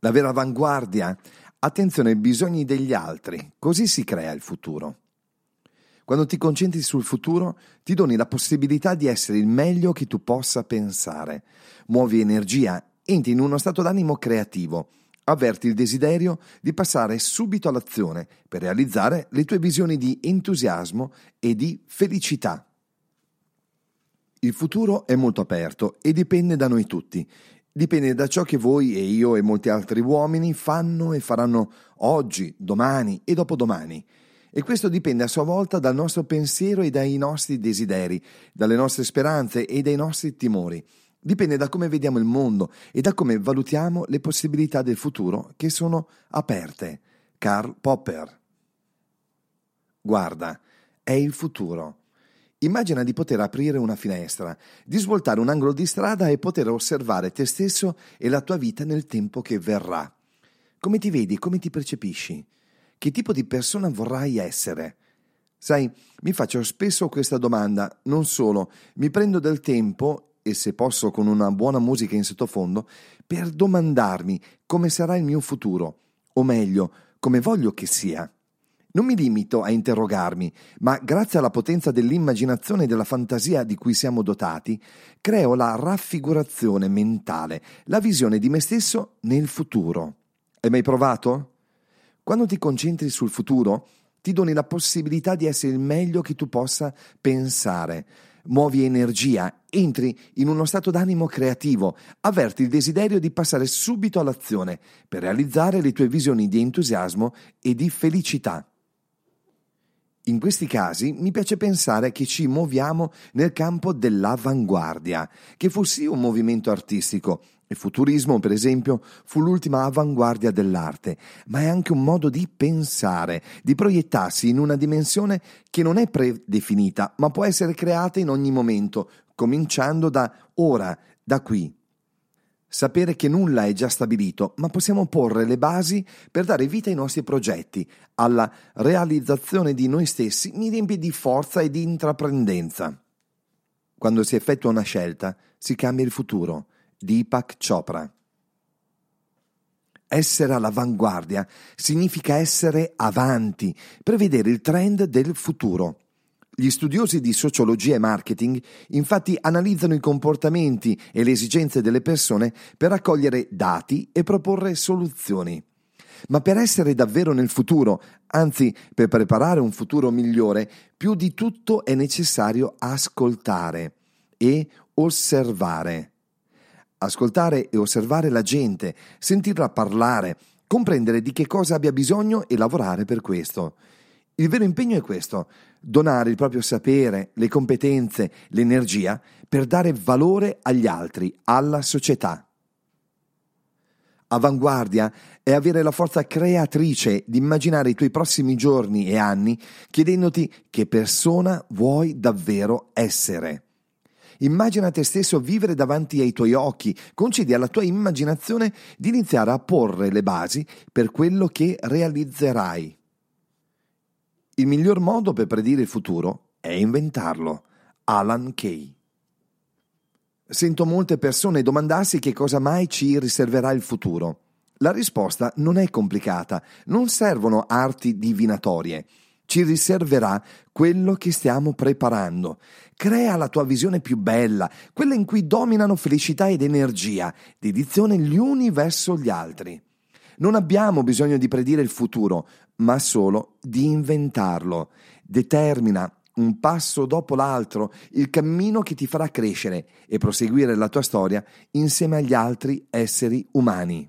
La vera avanguardia? Attenzione ai bisogni degli altri, così si crea il futuro. Quando ti concentri sul futuro, ti doni la possibilità di essere il meglio che tu possa pensare. Muovi energia, entri in uno stato d'animo creativo, avverti il desiderio di passare subito all'azione per realizzare le tue visioni di entusiasmo e di felicità. Il futuro è molto aperto e dipende da noi tutti. Dipende da ciò che voi e io e molti altri uomini fanno e faranno oggi, domani e dopodomani. E questo dipende a sua volta dal nostro pensiero e dai nostri desideri, dalle nostre speranze e dai nostri timori. Dipende da come vediamo il mondo e da come valutiamo le possibilità del futuro che sono aperte. Karl Popper. Guarda, è il futuro. Immagina di poter aprire una finestra, di svoltare un angolo di strada e poter osservare te stesso e la tua vita nel tempo che verrà. Come ti vedi, come ti percepisci? Che tipo di persona vorrai essere? Sai, mi faccio spesso questa domanda, non solo, mi prendo del tempo, e se posso con una buona musica in sottofondo, per domandarmi come sarà il mio futuro, o meglio, come voglio che sia. Non mi limito a interrogarmi, ma grazie alla potenza dell'immaginazione e della fantasia di cui siamo dotati, creo la raffigurazione mentale, la visione di me stesso nel futuro. Hai mai provato? Quando ti concentri sul futuro, ti doni la possibilità di essere il meglio che tu possa pensare. Muovi energia, entri in uno stato d'animo creativo, avverti il desiderio di passare subito all'azione per realizzare le tue visioni di entusiasmo e di felicità. In questi casi mi piace pensare che ci muoviamo nel campo dell'avanguardia, che fu sì un movimento artistico, il futurismo, per esempio, fu l'ultima avanguardia dell'arte, ma è anche un modo di pensare, di proiettarsi in una dimensione che non è predefinita, ma può essere creata in ogni momento, cominciando da ora, da qui. Sapere che nulla è già stabilito, ma possiamo porre le basi per dare vita ai nostri progetti, alla realizzazione di noi stessi, mi riempie di forza e di intraprendenza. Quando si effettua una scelta, si cambia il futuro Deepak Chopra. Essere all'avanguardia significa essere avanti, prevedere il trend del futuro. Gli studiosi di sociologia e marketing infatti analizzano i comportamenti e le esigenze delle persone per raccogliere dati e proporre soluzioni. Ma per essere davvero nel futuro, anzi per preparare un futuro migliore, più di tutto è necessario ascoltare e osservare ascoltare e osservare la gente, sentirla parlare, comprendere di che cosa abbia bisogno e lavorare per questo. Il vero impegno è questo, donare il proprio sapere, le competenze, l'energia per dare valore agli altri, alla società. Avanguardia è avere la forza creatrice di immaginare i tuoi prossimi giorni e anni chiedendoti che persona vuoi davvero essere. Immagina te stesso vivere davanti ai tuoi occhi, concedi alla tua immaginazione di iniziare a porre le basi per quello che realizzerai. Il miglior modo per predire il futuro è inventarlo. Alan Kay. Sento molte persone domandarsi che cosa mai ci riserverà il futuro. La risposta non è complicata, non servono arti divinatorie ci riserverà quello che stiamo preparando. Crea la tua visione più bella, quella in cui dominano felicità ed energia, dedizione gli uni verso gli altri. Non abbiamo bisogno di predire il futuro, ma solo di inventarlo. Determina un passo dopo l'altro il cammino che ti farà crescere e proseguire la tua storia insieme agli altri esseri umani.